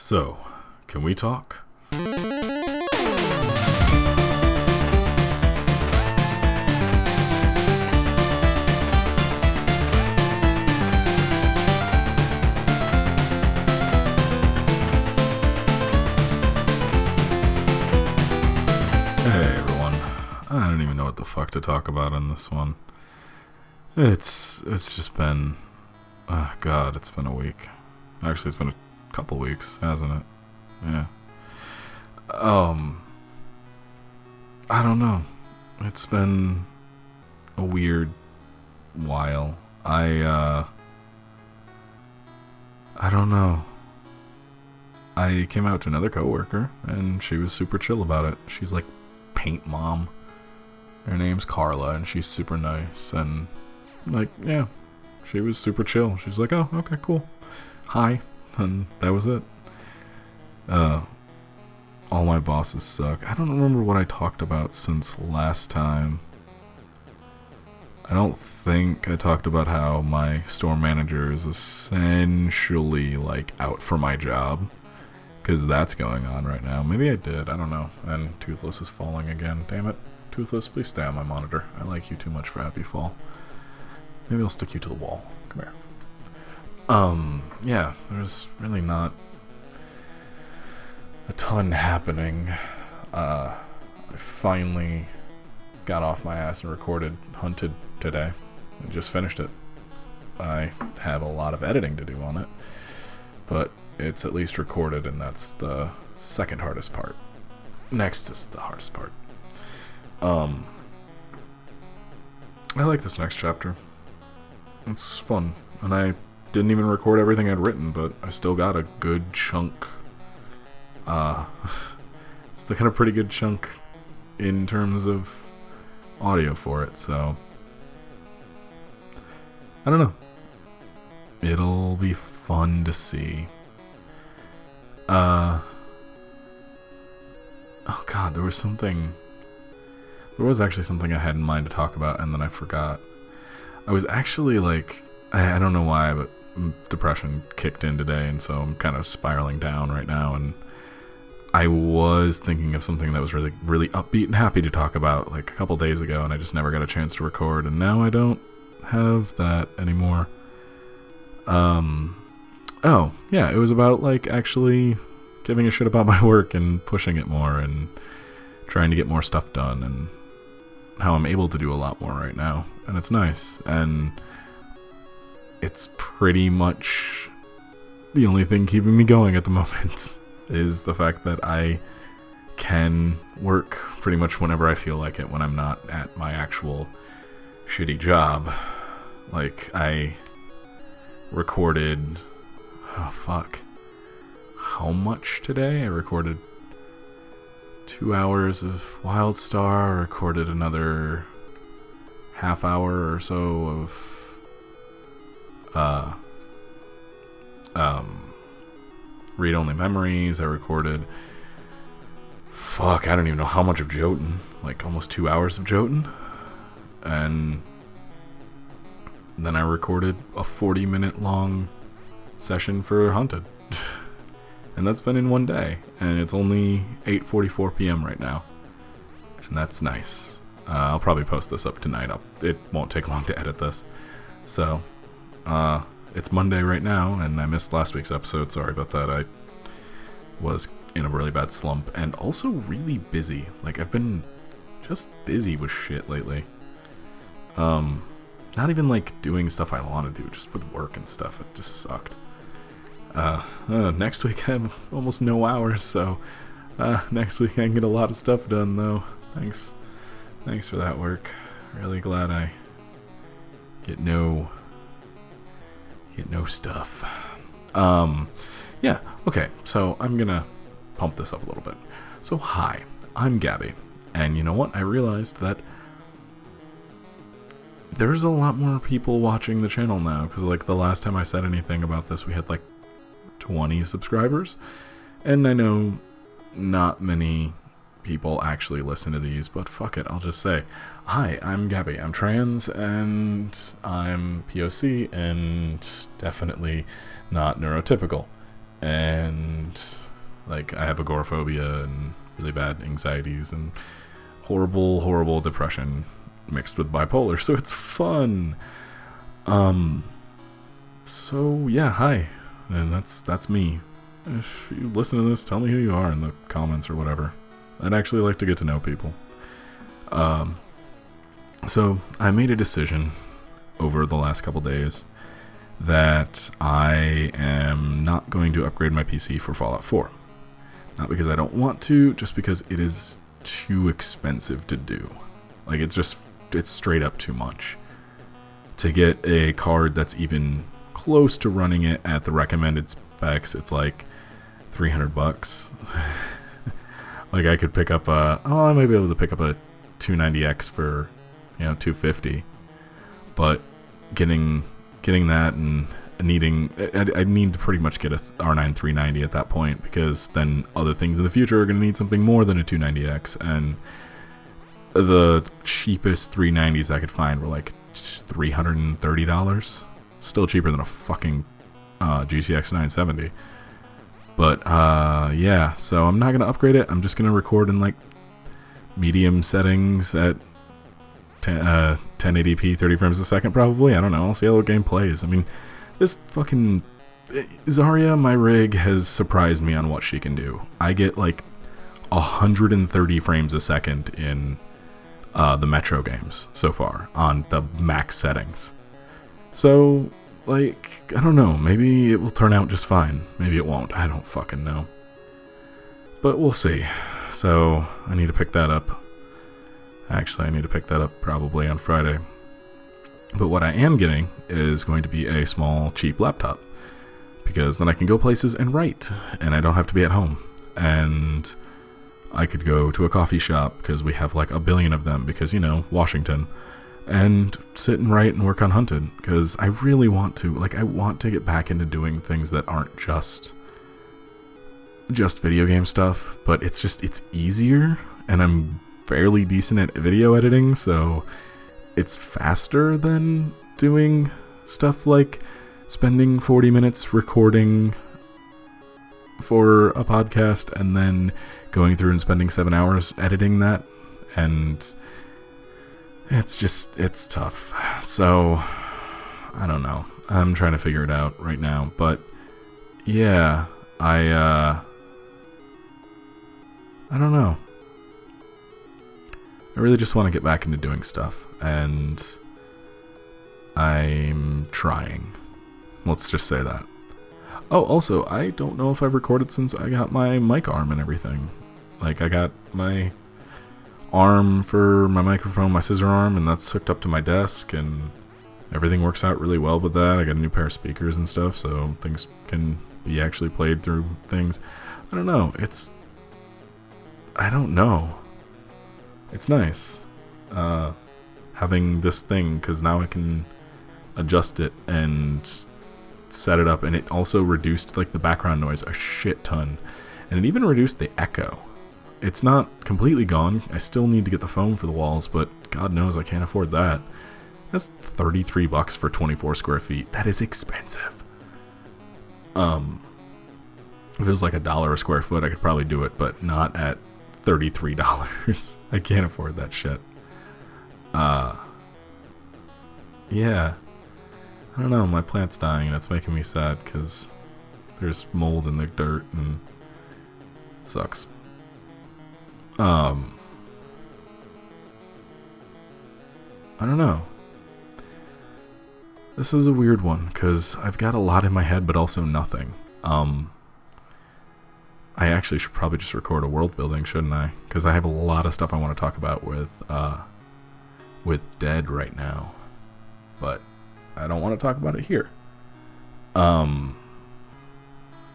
So, can we talk? Hey everyone. I don't even know what the fuck to talk about in this one. It's it's just been oh god, it's been a week. Actually, it's been a couple weeks, hasn't it? Yeah. Um I don't know. It's been a weird while. I uh I don't know. I came out to another coworker and she was super chill about it. She's like paint mom. Her name's Carla and she's super nice and like yeah, she was super chill. She's like, "Oh, okay, cool. Hi." And that was it. Uh all my bosses suck. I don't remember what I talked about since last time. I don't think I talked about how my store manager is essentially like out for my job because that's going on right now. Maybe I did. I don't know. And Toothless is falling again. Damn it. Toothless, please stay on my monitor. I like you too much for Happy Fall. Maybe I'll stick you to the wall. Come here. Um, yeah, there's really not a ton happening. Uh, I finally got off my ass and recorded Hunted today. I just finished it. I have a lot of editing to do on it, but it's at least recorded, and that's the second hardest part. Next is the hardest part. Um, I like this next chapter. It's fun, and I didn't even record everything I'd written, but I still got a good chunk. Uh, still got a pretty good chunk in terms of audio for it, so I don't know. It'll be fun to see. Uh Oh god, there was something there was actually something I had in mind to talk about and then I forgot. I was actually like I, I don't know why, but depression kicked in today and so I'm kind of spiraling down right now and I was thinking of something that was really really upbeat and happy to talk about like a couple days ago and I just never got a chance to record and now I don't have that anymore. Um oh, yeah, it was about like actually giving a shit about my work and pushing it more and trying to get more stuff done and how I'm able to do a lot more right now and it's nice and it's pretty much the only thing keeping me going at the moment is the fact that I can work pretty much whenever I feel like it when I'm not at my actual shitty job. Like, I recorded. Oh, fuck. How much today? I recorded two hours of Wildstar, recorded another half hour or so of. Uh. Um read only memories. I recorded. Fuck, I don't even know how much of Jotun. Like almost two hours of Jotun. And then I recorded a 40 minute long session for Hunted. and that's been in one day. And it's only 8.44 p.m. right now. And that's nice. Uh, I'll probably post this up tonight. I'll, it won't take long to edit this. So, uh, it's Monday right now, and I missed last week's episode. Sorry about that. I was in a really bad slump and also really busy. Like I've been just busy with shit lately. Um, not even like doing stuff I want to do, just with work and stuff. It just sucked. Uh, uh, next week I have almost no hours, so uh, next week I can get a lot of stuff done though. Thanks, thanks for that work. Really glad I get no get no stuff. Um, yeah, okay, so I'm gonna pump this up a little bit. So, hi, I'm Gabby, and you know what? I realized that there's a lot more people watching the channel now, because, like, the last time I said anything about this, we had like 20 subscribers, and I know not many people actually listen to these, but fuck it, I'll just say, hi, I'm Gabby, I'm trans, and I'm POC, and definitely not neurotypical. And Like I have agoraphobia and really bad anxieties and horrible, horrible depression mixed with bipolar. So it's fun. Um. So yeah, hi, and that's that's me. If you listen to this, tell me who you are in the comments or whatever. I'd actually like to get to know people. Um. So I made a decision over the last couple days that I am not going to upgrade my PC for Fallout 4. Not because I don't want to, just because it is too expensive to do. Like it's just it's straight up too much. To get a card that's even close to running it at the recommended specs, it's like 300 bucks. like I could pick up a oh, I might be able to pick up a 290X for, you know, 250. But getting getting that and needing I, need to pretty much get a R9 390 at that point because then other things in the future are going to need something more than a 290X and the cheapest 390s I could find were like $330 still cheaper than a fucking uh, GTX 970 but uh, yeah so I'm not to upgrade it I'm just to record in like medium settings at 10, uh, 1080p 30 frames a second probably I don't know I'll see how the game plays I mean this fucking Zarya, my rig, has surprised me on what she can do. I get like 130 frames a second in uh, the Metro games so far on the max settings. So, like, I don't know. Maybe it will turn out just fine. Maybe it won't. I don't fucking know. But we'll see. So, I need to pick that up. Actually, I need to pick that up probably on Friday. But what I am getting is going to be a small, cheap laptop. Because then I can go places and write, and I don't have to be at home. And I could go to a coffee shop, because we have like a billion of them, because, you know, Washington. And sit and write and work on Hunted, because I really want to. Like, I want to get back into doing things that aren't just just video game stuff, but it's just it's easier and I'm fairly decent at video editing, so it's faster than doing stuff like spending 40 minutes recording for a podcast and then going through and spending 7 hours editing that and it's just it's tough. So I don't know. I'm trying to figure it out right now, but yeah, I uh I don't know. I really just want to get back into doing stuff and I'm trying. Let's just say that. Oh, also, I don't know if I've recorded since I got my mic arm and everything. Like, I got my arm for my microphone, my scissor arm, and that's hooked up to my desk, and everything works out really well with that. I got a new pair of speakers and stuff, so things can be actually played through things. I don't know. It's. I don't know. It's nice. Uh, having this thing because now I can adjust it and set it up and it also reduced like the background noise a shit ton and it even reduced the echo it's not completely gone. I still need to get the foam for the walls but god knows i can't afford that. That's 33 bucks for 24 square feet. That is expensive. Um if it was like a dollar a square foot i could probably do it but not at $33 i can't afford that shit. Uh, yeah. I don't know, my plant's dying. And it's making me sad because there's mold in the dirt and it sucks. Um, I don't know. This is a weird one because I've got a lot in my head, but also nothing. Um, I actually should probably just record a world building, shouldn't I? Because I have a lot of stuff I want to talk about with uh, with Dead right now, but I don't want to talk about it here. Um,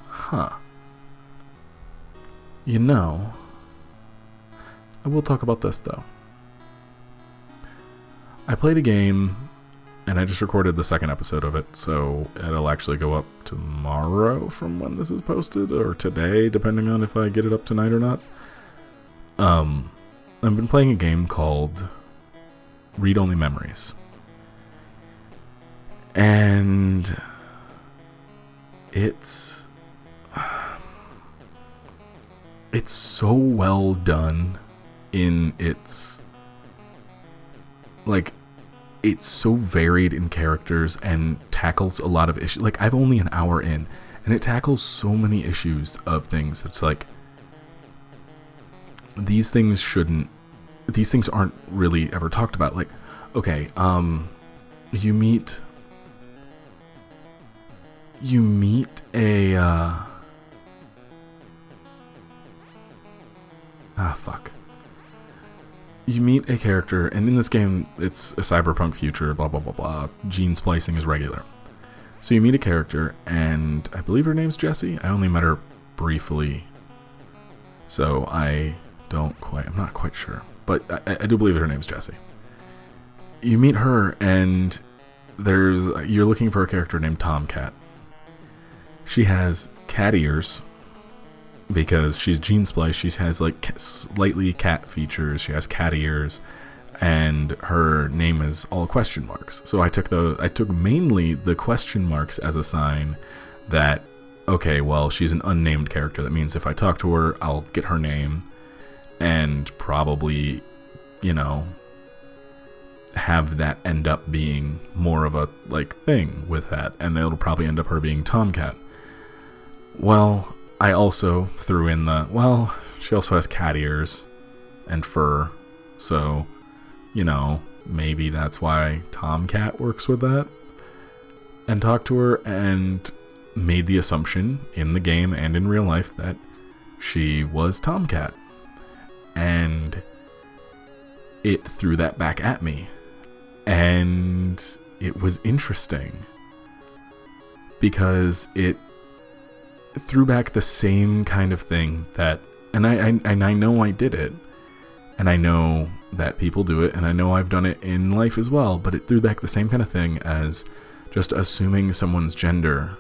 huh. You know, I will talk about this though. I played a game and I just recorded the second episode of it, so it'll actually go up tomorrow from when this is posted, or today, depending on if I get it up tonight or not. Um, I've been playing a game called read only memories. And it's it's so well done in its like it's so varied in characters and tackles a lot of issues. Like I've only an hour in, and it tackles so many issues of things. It's like these things shouldn't. These things aren't really ever talked about. Like, okay, um, you meet. You meet a. Uh, ah, fuck you meet a character, and in this game, it's a cyberpunk future, blah, blah, blah, blah. Gene splicing is regular. So you meet a character, and I believe her name's Jessie. I only met her briefly, so I don't quite, I'm not quite sure. But I, I do believe her name's Jessie. You meet her, and there's, you're looking for a character named Tomcat. She has cat ears, because she's gene spliced. She has like slightly cat features. She has cat ears, and her name is all question marks. So I took the I took mainly the question marks as a sign that okay, well she's an unnamed character. That means if I talk to her, I'll get her name, and probably, you know, have that end up being more of a like thing with that, and it'll probably end up her being Tomcat. Well, I also threw in the well, she also has cat ears and fur, so you know maybe that's why Tomcat works with that. And talked to her and made the assumption in the game and in real life that she was Tomcat. And it threw that back at me. And it was interesting because it threw back the same kind of thing that, and I, I and I know I did it, and I know that people do it, and I know I've done it in life as well. But it threw back the same kind of thing as just assuming someone's gender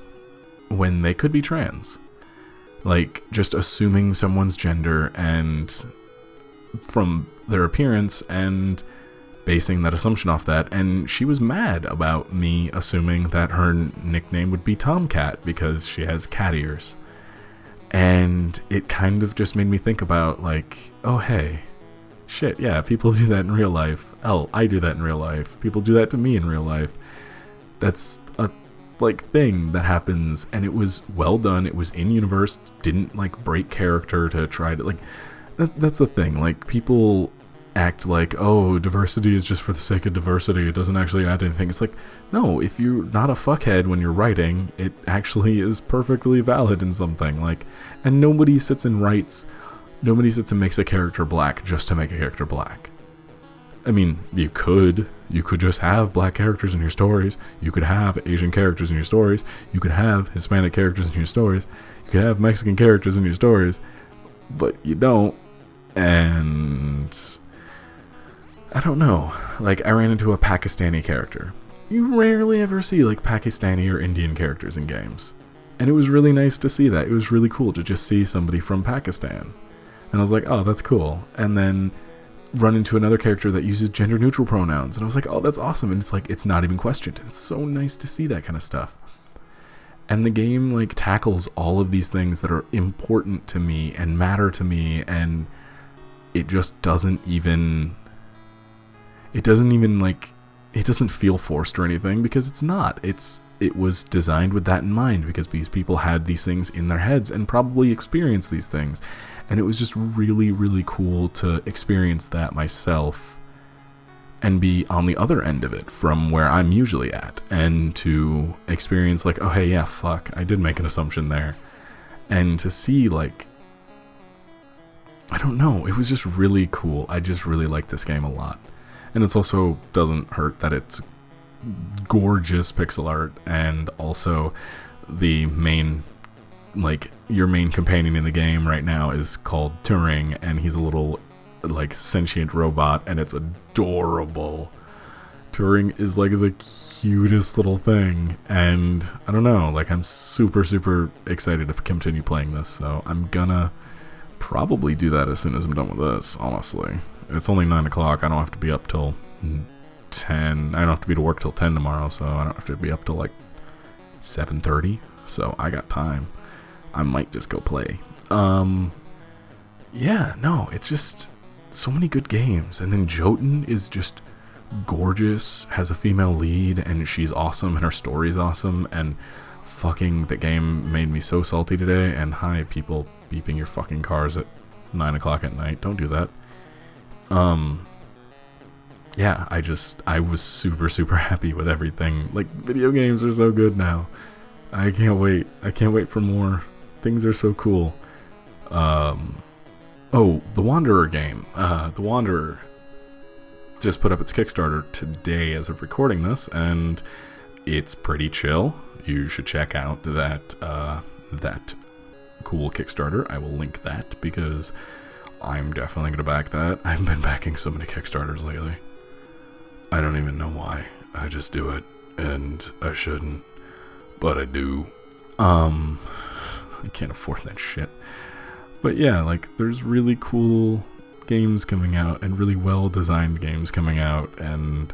when they could be trans, like just assuming someone's gender and from their appearance and basing that assumption off that, and she was mad about me assuming that her nickname would be Tomcat because she has cat ears. And it kind of just made me think about, like, oh, hey, shit, yeah, people do that in real life. Hell, I do that in real life. People do that to me in real life. That's a like thing that happens and it was well done it was in universe didn't like break character to try to like that, that's the thing like people act like, oh, diversity is just for the sake of diversity. It doesn't actually add anything. It's like, no, if you're not a fuckhead when you're writing, it actually is perfectly valid in something. Like, and nobody sits and writes, nobody sits and makes a character black just to make a character black. I mean, you could. You could just have black characters in your stories. You could have Asian characters in your stories. You could have Hispanic characters in your stories. You could have Mexican characters in your stories. But you don't. And I don't know. Like, I ran into a Pakistani character. You rarely ever see, like, Pakistani or Indian characters in games. And it was really nice to see that. It was really cool to just see somebody from Pakistan. And I was like, oh, that's cool. And then run into another character that uses gender neutral pronouns. And I was like, oh, that's awesome. And it's like, it's not even questioned. It's so nice to see that kind of stuff. And the game, like, tackles all of these things that are important to me and matter to me. And it just doesn't even it doesn't even like it doesn't feel forced or anything because it's not. It's it was designed with that in mind because these people had these things in their heads and probably experienced these things. And it was just really really cool to experience that myself and be on the other end of it from where I'm usually at and to experience like oh hey yeah fuck I did make an assumption there and to see like I don't know it was just really cool I just really liked this game a lot and it's also doesn't hurt that it's gorgeous pixel art and also the main like your main companion in the game right now is called Turing and he's a little like sentient robot and it's adorable. Turing is like the cutest little thing and I don't know, like I'm super super excited to continue playing this. So I'm gonna probably do that as soon as I'm done with this, honestly. It's only 9 o'clock. I don't have to be up till 10. I don't have to be to work till 10 tomorrow, so I don't have to be up till like 7.30. So I got time. I might just go play. Um, yeah, no, it's just so many good games. And then Jotun is just gorgeous, has a female lead, and she's awesome, and her story's awesome, and fucking the game made me so salty today. And hi, people beeping your fucking cars at nine o'clock at night. Don't do that. Um, yeah, I just I was super super happy with everything. Like video games are so good now. I can't wait. I can't wait for more. Things are so cool. Um, oh, the Wanderer game. Uh, the Wanderer just put up its Kickstarter today as of recording this, and it's pretty chill. You should check out that uh, that cool Kickstarter. I will link that because I'm definitely gonna back that. I've been backing so many Kickstarters lately. I don't even know why. I just do it, and I shouldn't, but I do. Um, I can't afford that shit. But yeah, like there's really cool games coming out and really well designed games coming out and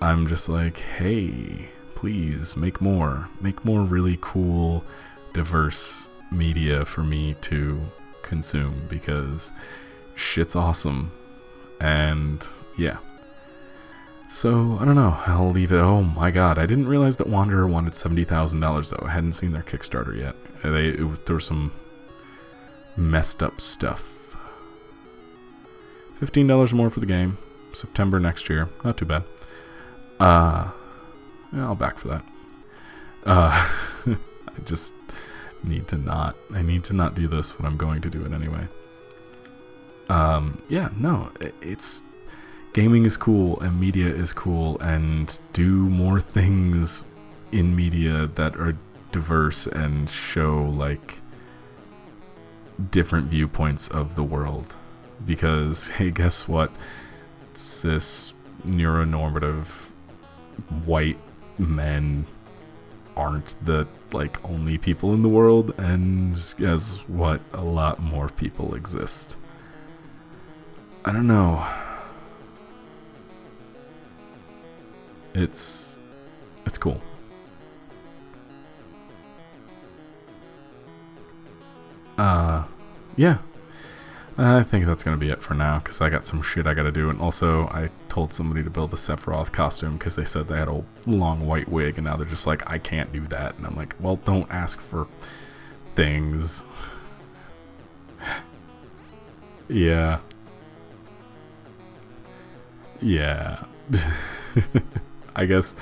I'm just like, "Hey, please make more. Make more really cool diverse media for me to consume because shit's awesome." And yeah. So, I don't know. I'll leave it. Oh my god, I didn't realize that Wanderer wanted $70,000 though. I hadn't seen their Kickstarter yet. They it there was some messed up stuff $15 more for the game. September next year. Not too bad. Uh, yeah, I'll back for that. Uh, I just need to not. I need to not do this, but I'm going to do it anyway. Um, yeah, no, it's gaming is cool and media is cool, and do more things in media that are diverse and show like different viewpoints of the world because hey, guess what? Cis neuronormative white men aren't the like only people in the world and guess what a lot more people exist. I don't know. It's it's cool. Uh yeah. I think that's going to be it for now because I got some shit I got to do. And also, I told somebody to build a Sephiroth costume because they said they had a long white wig and now they're just like, I can't do that. And I'm like, well, don't ask for things. yeah. Yeah. I guess.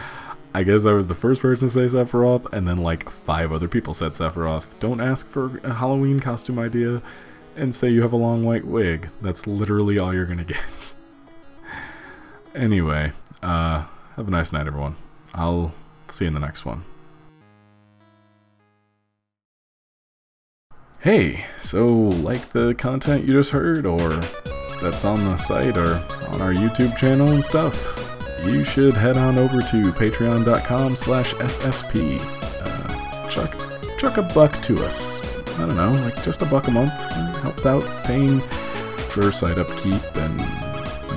I guess I was the first person to say Sephiroth, and then like five other people said Sephiroth. Don't ask for a Halloween costume idea and say you have a long white wig. That's literally all you're gonna get. Anyway, uh, have a nice night, everyone. I'll see you in the next one. Hey, so like the content you just heard, or that's on the site, or on our YouTube channel and stuff, you should head on over to patreon.com slash ssp. Uh, chuck, chuck a buck to us. I don't know, like just a buck a month helps out paying for site upkeep and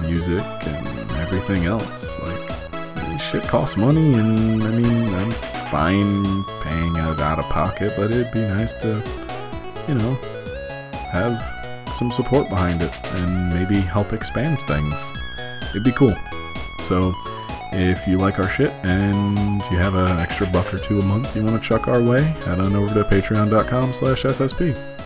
music and everything else. Like, shit costs money, and I mean, I'm fine paying it out of pocket, but it'd be nice to, you know, have some support behind it and maybe help expand things. It'd be cool. So, if you like our shit and you have an extra buck or two a month you want to chuck our way, head on over to patreon.com slash SSP.